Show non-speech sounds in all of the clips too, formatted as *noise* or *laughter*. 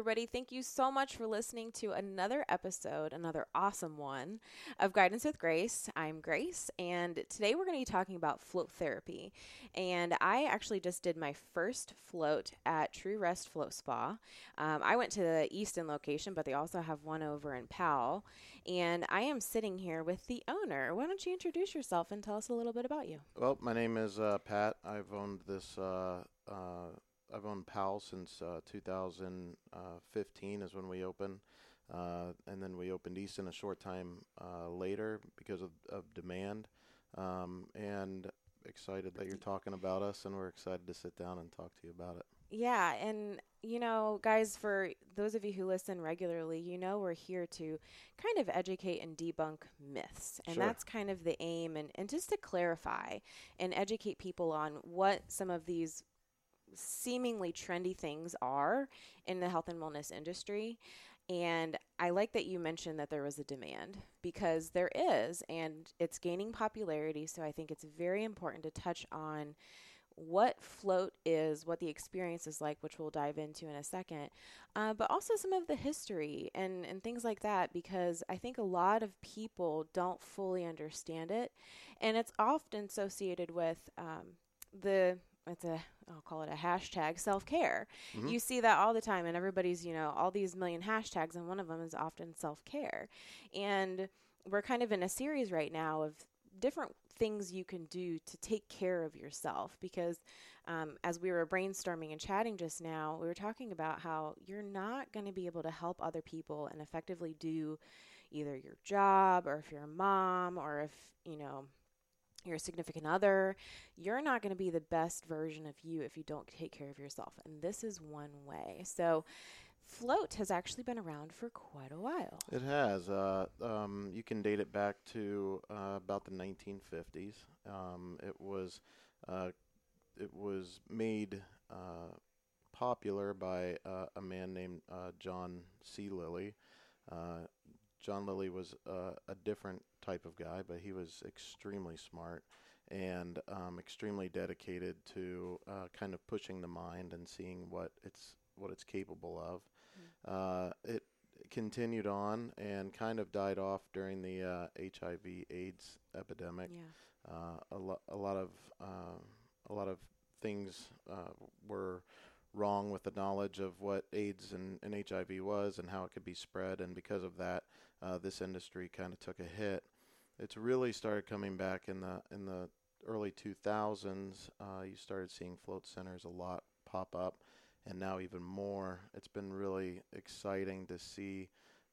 Everybody. Thank you so much for listening to another episode, another awesome one of Guidance with Grace. I'm Grace, and today we're going to be talking about float therapy. And I actually just did my first float at True Rest Float Spa. Um, I went to the Easton location, but they also have one over in Powell. And I am sitting here with the owner. Why don't you introduce yourself and tell us a little bit about you? Well, my name is uh, Pat. I've owned this. Uh, uh, I've owned Powell since uh, 2015 is when we opened, uh, and then we opened Easton a short time uh, later because of, of demand. Um, and excited that you're talking about us, and we're excited to sit down and talk to you about it. Yeah, and you know, guys, for those of you who listen regularly, you know we're here to kind of educate and debunk myths. And Sure. that's kind of the aim and, and just to clarify and educate people on what some of these seemingly trendy things are in the health and wellness industry. And I like that you mentioned that there was a demand because there is, and it's gaining popularity. So I think it's very important to touch on what float is, what the experience is like, which we'll dive into in a second, uh, but also some of the history and, and things like that, because I think a lot of people don't fully understand it. And it's often associated with um, the, it's a, I'll call it a hashtag self care. Mhm. You see that all the time, and everybody's, you know, all these million hashtags, and one of them is often self care. And we're kind of in a series right now of different things you can do to take care of yourself because um, as we were brainstorming and chatting just now we were talking about how you're not going to be able to help other people and effectively do either your job or if you're a mom or if you know your significant other you're not going to be the best version of you if you don't take care of yourself and this is one way so float has actually been around for quite a while It has. Uh, um, you can date it back to uh, about the 1950s. Um, it was uh, it was made uh, popular by uh, a man named uh, John C. Lilly. John Lilly was a different type of guy, but he was extremely smart and um, extremely dedicated to uh, kind of pushing the mind and seeing what it's what it's capable of. Uh, it continued on and kind of died off during the uh, HIV/AIDS epidemic. yeah Uh, a, lo- a lot of uh, a lot of things uh, were wrong with the knowledge of what AIDS and, and HIV was and how it could be spread, and because of that, uh, this industry kind of took a hit. It's really started coming back in the in the early 2000s. Uh, you started seeing float centers a lot pop up, and now even more. It's been really exciting to see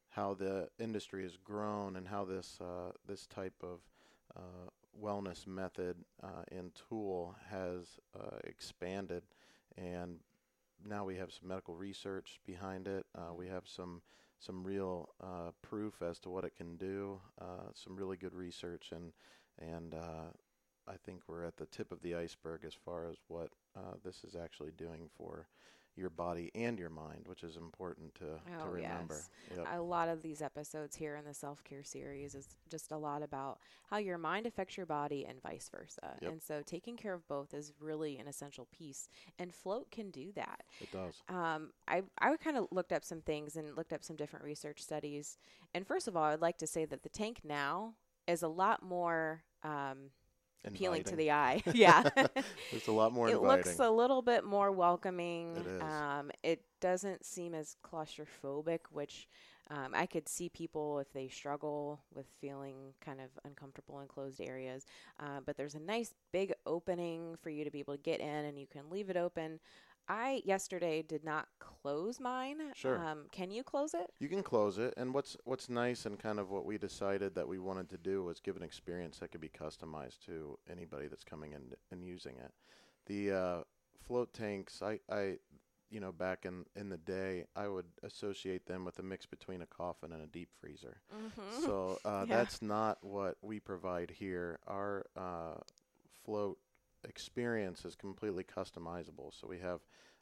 how the industry has grown and how this uh, this type of uh, wellness method uh, and tool has uh, expanded, and now we have some medical research behind it. Uh, we have some some real uh, proof as to what it can do. Uh, some really good research, and and uh, I think we're at the tip of the iceberg as far as what uh, this is actually doing for your body and your mind, which is important to, Oh, to remember. yes. Yep. a lot of these episodes here in the self care series is just a lot about how your mind affects your body and vice versa. Yep. And so taking care of both is really an essential piece, and float can do that. It does. Um, I I kind of looked up some things and looked up some different research studies. And first of all, I'd like to say that the tank now is a lot more um, appealing to the eye. *laughs* yeah. *laughs* It's a lot more it inviting. looks a little bit more welcoming. It is. Um, it doesn't seem as claustrophobic, which um, I could see people if they struggle with feeling kind of uncomfortable in closed areas. Uh, but there's a nice big opening for you to be able to get in, and you can leave it open. I yesterday did not close mine. Sure. Um, can you close it? You can close it, and what's what's nice and kind of what we decided that we wanted to do was give an experience that could be customized to anybody that's coming in and using it. The uh, float tanks, I, I, you know, back in in the day, I would associate them with a mix between a coffin and a deep freezer. Mm-hmm. So uh, *laughs* Yeah. that's not what we provide here. Our uh, float experience is completely customizable. So we have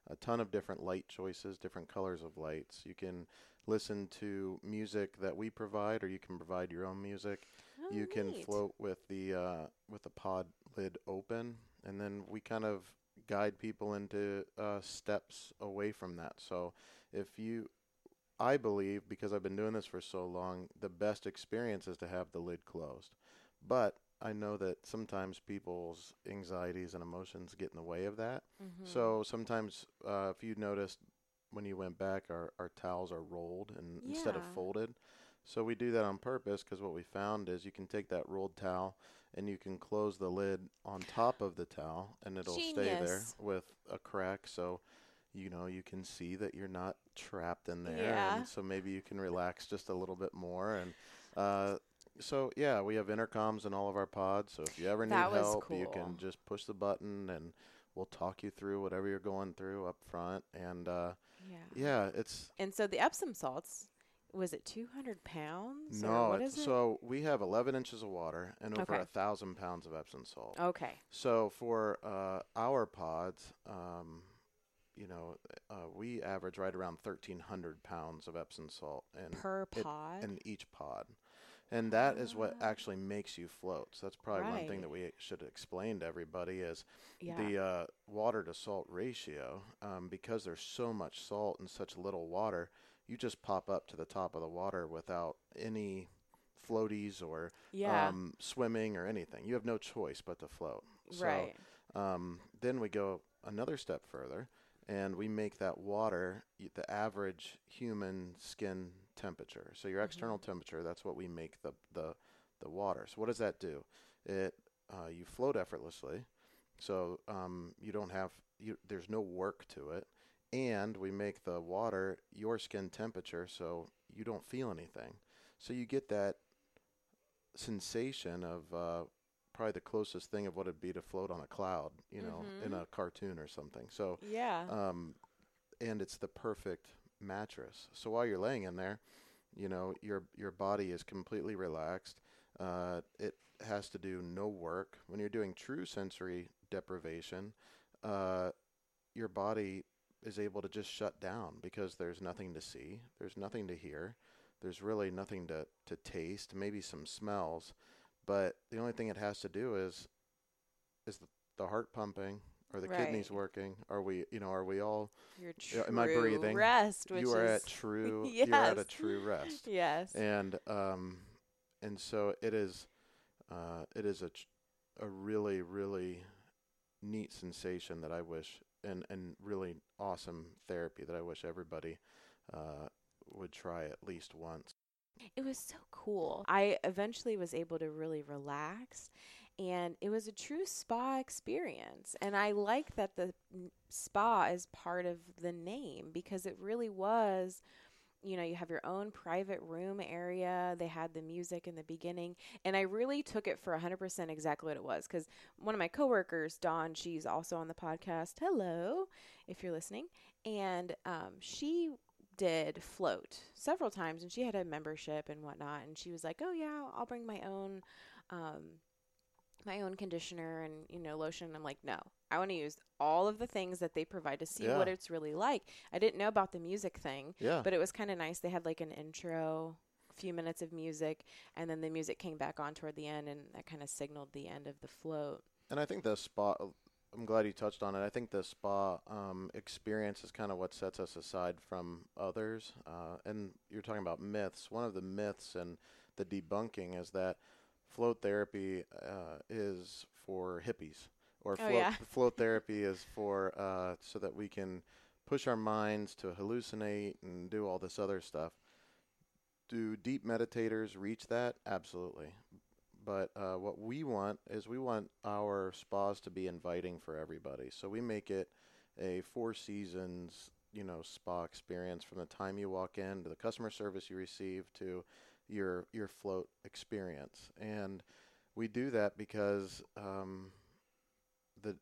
a ton of different light choices, different colors of lights. You can listen to music that we provide, or you can provide your own music. Oh, you can float with the uh, with the pod lid open, and then we kind of guide people into uh, steps away from that. So if you, I believe, because I've been doing this for so long, the best experience is to have the lid closed. But I know that sometimes people's anxieties and emotions get in the way of that. Mhm. So sometimes, uh, if you noticed when you went back, our, our towels are rolled and instead of folded. So we do that on purpose because what we found is you can take that rolled towel and you can close the lid on top of the towel and it'll stay there with a crack. So you know you can see that you're not trapped in there, Yeah. and so maybe you can relax just a little bit more and. Uh, so yeah, we have intercoms in all of our pods. So if you ever need help, you can just push the button and we'll talk you through whatever you're going through up front. And uh, yeah. yeah, it's And so the Epsom salts, was it 200 pounds? no. what It's, is it? so we have 11 inches of water and over Okay. a thousand pounds of Epsom salt. Okay. So for uh, our pods, um, you know, uh, we average right around 1,300 pounds of Epsom salt in Per pod. in each pod. And that is what Ah. actually makes you float. So that's probably one thing that we should explain to everybody is yeah. the uh, water to salt ratio, um, because there's so much salt and such little water, you just pop up to the top of the water without any floaties or yeah. um, swimming or anything. You have no choice but to float. So, right. Um, then we go another step further, and we make that water the average human skin temperature. So your Mhm. external temperature, that's what we make the the the water. So what does that do? It uh, you float effortlessly, so um, you don't have you, there's no work to it, and we make the water your skin temperature, so you don't feel anything. So you get that sensation of uh, probably the closest thing of what it'd be to float on a cloud, you know, in Mhm. a cartoon or something. So Yeah. um, and it's the perfect mattress. So while you're laying in there, you know your your body is completely relaxed. Uh, it has to do no work. When you're doing true sensory deprivation, uh, your body is able to just shut down because there's nothing to see, there's nothing to hear, there's really nothing to to taste, maybe some smells, but the only thing it has to do is is the, the heart pumping. Are the kidneys working? Are we, you know, are we all Your true am I breathing? rest, which you are is at *laughs* true yes. you're at a true rest yes. and um and so it is uh it is a ch- a really really neat sensation that I wish and and really awesome therapy that I wish everybody uh would try at least once It was so cool. I eventually was able to really relax, and it was a true spa experience. And I like that the spa is part of the name because it really was. You know, you have your own private room area. They had the music in the beginning. And I really took it for 100% exactly what it was. Because one of my coworkers, Dawn, she's also on the podcast. Hello, if you're listening. And um, she did float several times and she had a membership and whatnot and she was like oh yeah i'll bring my own um my own conditioner and you know lotion i'm like no i want to use all of the things that they provide to see what it's really like. I didn't know about the music thing yeah. but it was kind of nice. They had like an intro a few minutes of music and then the music came back on toward the end and that kind of signaled the end of the float. And I think the spa I'm glad you touched on it. I think the spa um experience is kind of what sets us aside from others uh and you're talking about myths. One of the myths and the debunking is that float therapy uh, is for hippies, or Oh, float, yeah. float *laughs* therapy is for uh, so that we can push our minds to hallucinate and do all this other stuff. Do deep meditators reach that? Absolutely. But uh, what we want is we want our spas to be inviting for everybody. So we make it a four seasons, you know, spa experience from the time you walk in to the customer service you receive to your your float experience. And we do that because um, the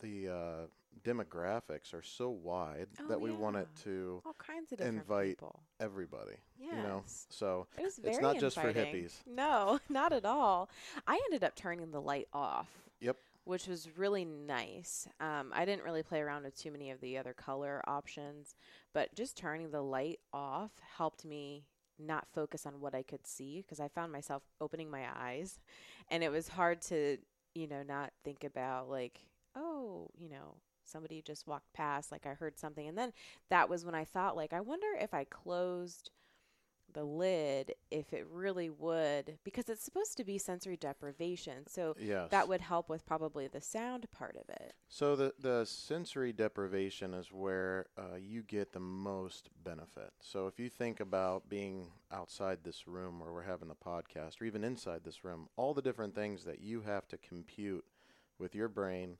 the uh, demographics are so wide Oh, that we want it to All kinds of Invite people. everybody. Yes. You know, so It was very It's not just for hippies. No, *laughs* not at all. I ended up turning the light off. Yep. Which was really nice. Um, I didn't really play around with too many of the other color options, but just turning the light off helped me not focus on what I could see because I found myself opening my eyes and it was hard to, you know, not think about like, oh, you know, somebody just walked past, like I heard something. And then that was when I thought, like, I wonder if I closed the lid, if it really would, because it's supposed to be sensory deprivation. So Yes. that would help with probably the sound part of it. So the the sensory deprivation is where uh, you get the most benefit. So if you think about being outside this room where we're having the podcast, or even inside this room, all the different things that you have to compute with your brain,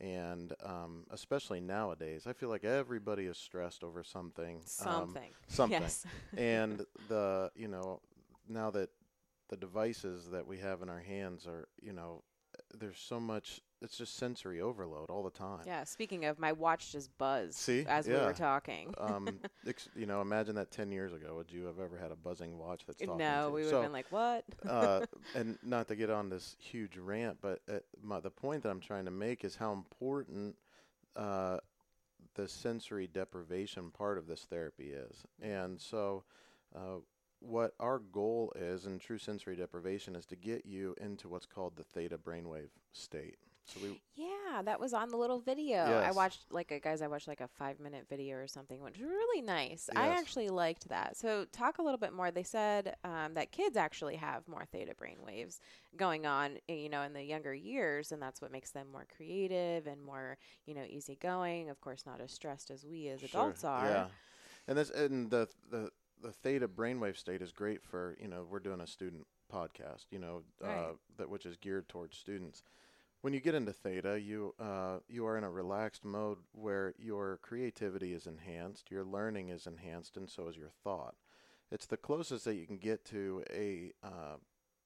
and um, especially nowadays, I feel like everybody is stressed over something. um, Something. *laughs* something. Yes. *laughs* and the you know now that the devices that we have in our hands are you know there's so much it's just sensory overload all the time yeah. Speaking of, my watch just buzzed See? as we were talking. um *laughs* ex- you know imagine that 10 years ago would you have ever had a buzzing watch that's talking no, to we would so have been like, what? uh, *laughs* and not to get on this huge rant, but uh, my, the point that I'm trying to make is how important uh, the sensory deprivation part of this therapy is. And so, uh, what our goal is in true sensory deprivation is to get you into what's called the theta brainwave state. So we Yeah, that was on the little video. I watched like a guys. I watched like a five minute video or something, which was really nice. I actually liked that. So talk a little bit more. They said um, that kids actually have more theta brain waves going on, eh, you know, in the younger years, and that's what makes them more creative and more, you know, easygoing. Of course, not as stressed as we as adults Sure, are. Yeah, and this and the the the theta brainwave state is great for you know we're doing a student podcast, you know, uh, Right. that which is geared towards students. When you get into theta, you uh, you are in a relaxed mode where your creativity is enhanced, your learning is enhanced, and so is your thought. It's the closest that you can get to a uh,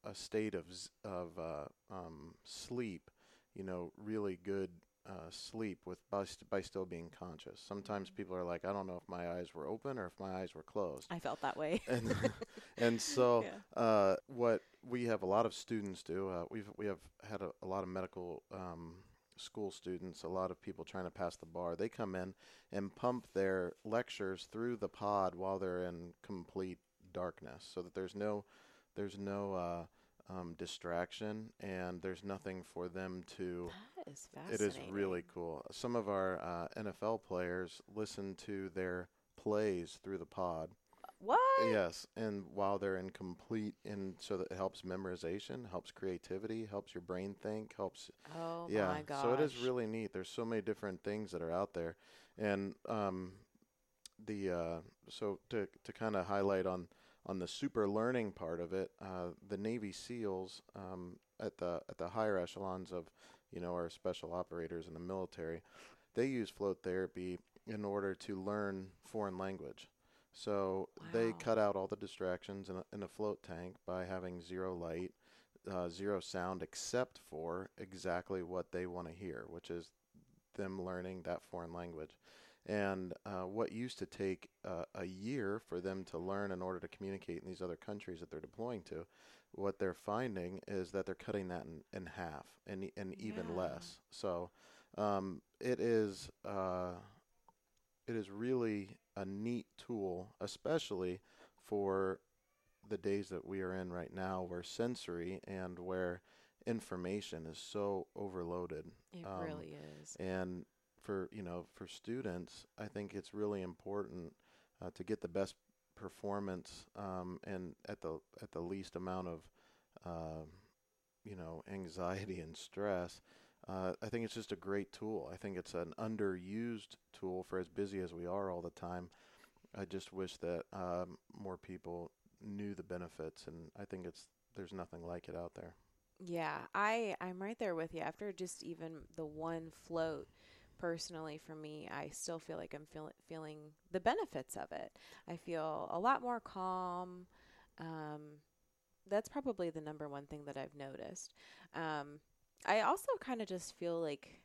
a state of of uh, um, sleep, you know, really good uh, sleep with by, st- by still being conscious. Sometimes people are like, I don't know if my eyes were open or if my eyes were closed. I felt that way. And *laughs* and so *laughs* Yeah. uh, what we have a lot of students do. Uh, we've we have had a, a lot of medical um, school students, a lot of people trying to pass the bar. They come in and pump their lectures through the pod while they're in complete darkness, so that there's no there's no uh, um, distraction and there's nothing for them to. that is fascinating. is really cool. Some of our uh, NFL players listen to their plays through the pod. what? Yes, and while they're in complete, and so that it helps memorization, helps creativity, helps your brain think, helps. Oh yeah, my gosh. so it is really neat. There's so many different things that are out there, and um, the uh, so to to kind of highlight on on the super learning part of it, uh, the Navy SEALs um, at the at the higher echelons of you know our special operators in the military, they use float therapy in order to learn foreign language. So they cut out all the distractions in a, in a float tank by having zero light, uh, zero sound, except for exactly what they want to hear, which is them learning that foreign language. And uh, what used to take uh, a year for them to learn in order to communicate in these other countries that they're deploying to, what they're finding is that they're cutting that in, in half and, and even Yeah. less. So um, it is uh, it is really a neat tool, especially for the days that we are in right now, where sensory and where information is so overloaded. It um, really is. And for you know, for students, I think it's really important uh, to get the best performance um, and at the at the least amount of um you know *laughs* anxiety and stress. Uh, I think it's just a great tool. I think it's an underused tool for as busy as we are all the time. I just wish that um, more people knew the benefits, and I think it's there's nothing like it out there. Yeah, I I'm right there with you. After just even the one float, personally for me, I still feel like I'm feeling feeling the benefits of it. I feel a lot more calm. Um, that's probably the number one thing that I've noticed. Um, I also kind of just feel like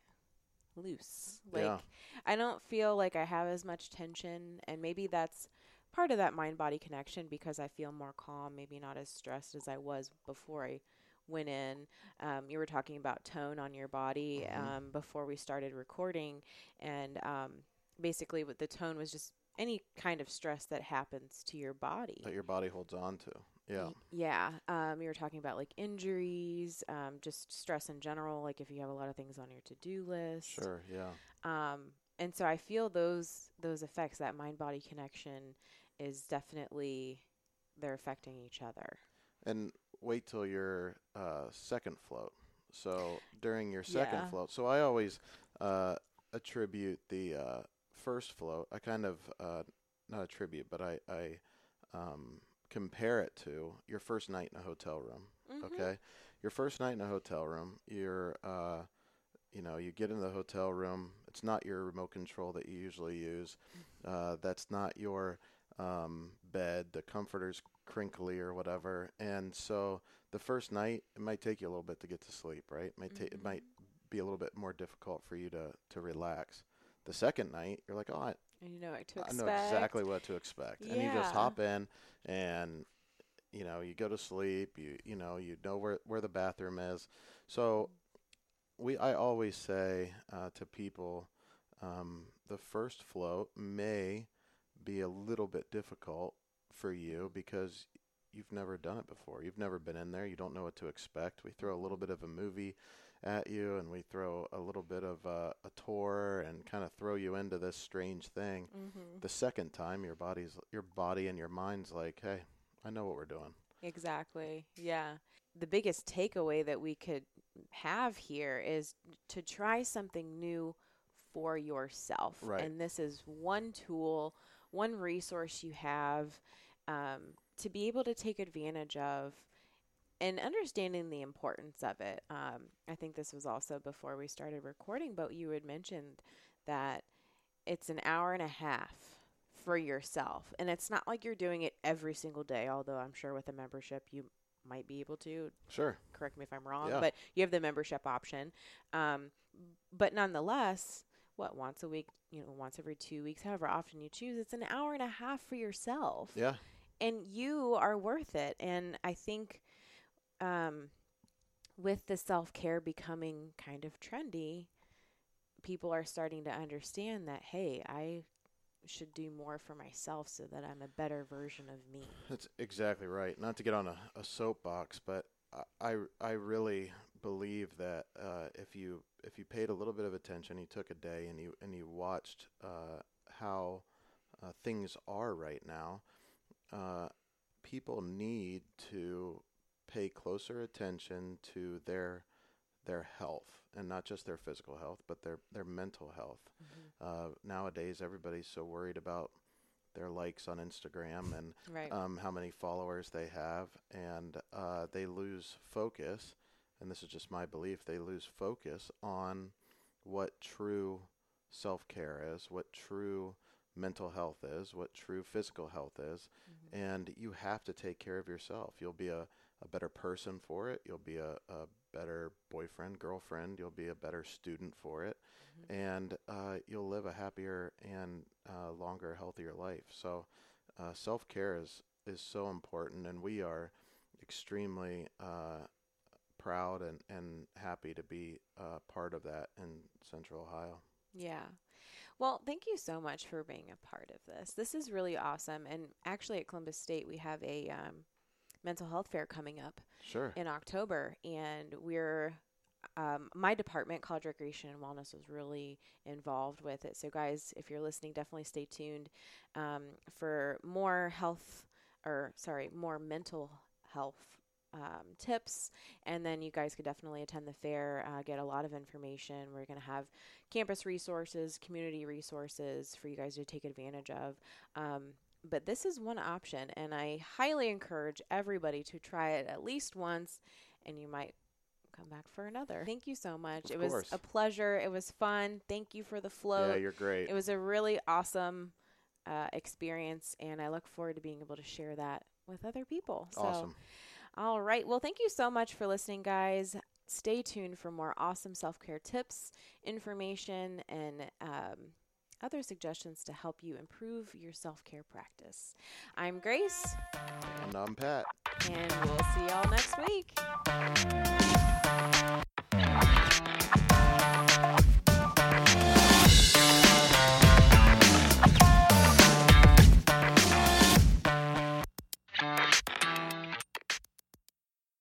loose. Like Yeah. I don't feel like I have as much tension, and maybe that's part of that mind body connection because I feel more calm, maybe not as stressed as I was before I went in. Um, you were talking about tone on your body Mhm. um, before we started recording, and um, basically, what the tone was just any kind of stress that happens to your body. That your body holds on to. Yeah. Yeah. Um, you were talking about like injuries, um, just stress in general, like if you have a lot of things on your to do list. Sure. Yeah. Um, and so I feel those those effects, that mind body connection, is definitely they're affecting each other. And wait till your uh, second float. So during your second Yeah. float, so I always uh, attribute the uh, first float. I kind of uh, not attribute, but I, I um, compare it to your first night in a hotel room. Mhm. Okay, your first night in a hotel room, you're, uh, you know, you get in the hotel room. It's not your remote control that you usually use. Uh, that's not your um, bed. The comforter's crinkly or whatever, and so the first night it might take you a little bit to get to sleep. Right? It might ta- it might be a little bit more difficult for you to to relax. The second night, you're like, oh, I, And you know what to I know exactly what to expect. And you just hop in and you know, you go to sleep, you you know, you know where where the bathroom is. So we I always say uh, to people um, the first float may be a little bit difficult for you because you've never done it before. You've never been in there. You don't know what to expect. We throw a little bit of a movie at you and we throw a little bit of uh, a tour and kind of throw you into this strange thing Mm-hmm. the second time your body's your body and your mind's like hey i know what we're doing Exactly. Yeah. The biggest takeaway that we could have here is to try something new for yourself. Right. And this is one tool, one resource you have um, to be able to take advantage of and understanding the importance of it. Um, I think this was also before we started recording, but you had mentioned that it's an hour and a half for yourself. And it's not like you're doing it every single day, although I'm sure with a membership you might be able to. sure Correct me if I'm wrong, Yeah. but you have the membership option. Um, but nonetheless, what once a week, you know, once every two weeks, however often you choose, it's an hour and a half for yourself yeah and you are worth it. And I think um, with the self care becoming kind of trendy, people are starting to understand that, hey, I should do more for myself so that I'm a better version of me. that's exactly right not to get on a, a soapbox but I, I I really believe that uh, if you if you paid a little bit of attention you took a day and you and you watched uh, how uh, things are right now uh, people need to pay closer attention to their their health and not just their physical health but their their mental health uh, nowadays everybody's so worried about their likes on Instagram and Right. um, how many followers they have, and uh, they lose focus. And this is just my belief: they lose focus on what true self-care is, what true mental health is, what true physical health is, Mhm. and you have to take care of yourself. You'll be a, a better person for it. You'll be a, a better boyfriend, girlfriend. You'll be a better student for it, Mhm. and uh, you'll live a happier and uh, longer, healthier life. So, uh, self care is is so important, and we are extremely uh, proud and, and happy to be uh, part of that in Central Ohio. Yeah. Well, thank you so much for being a part of this. This is really awesome. And actually, at Columbus State, we have a um, mental health fair coming up Sure. in October, and we're um, my department, College Recreation and Wellness, was really involved with it. So, guys, if you're listening, definitely stay tuned um, for more health, or sorry, more mental health um, tips. And then you guys could definitely attend the fair, uh, get a lot of information. We're going to have campus resources, community resources for you guys to take advantage of. Um, but this is one option, and I highly encourage everybody to try it at least once, and you might come back for another. Thank you so much. Of it was course. a pleasure. It was fun. Thank you for the flow. Yeah, you're great. it was a really awesome uh, experience, and I look forward to being able to share that with other people. So, awesome. All right. Well, thank you so much for listening, guys. Stay tuned for more awesome self care tips, information, and um, other suggestions to help you improve your self care practice. I'm Grace, And I'm Pat. and we'll see y'all next week.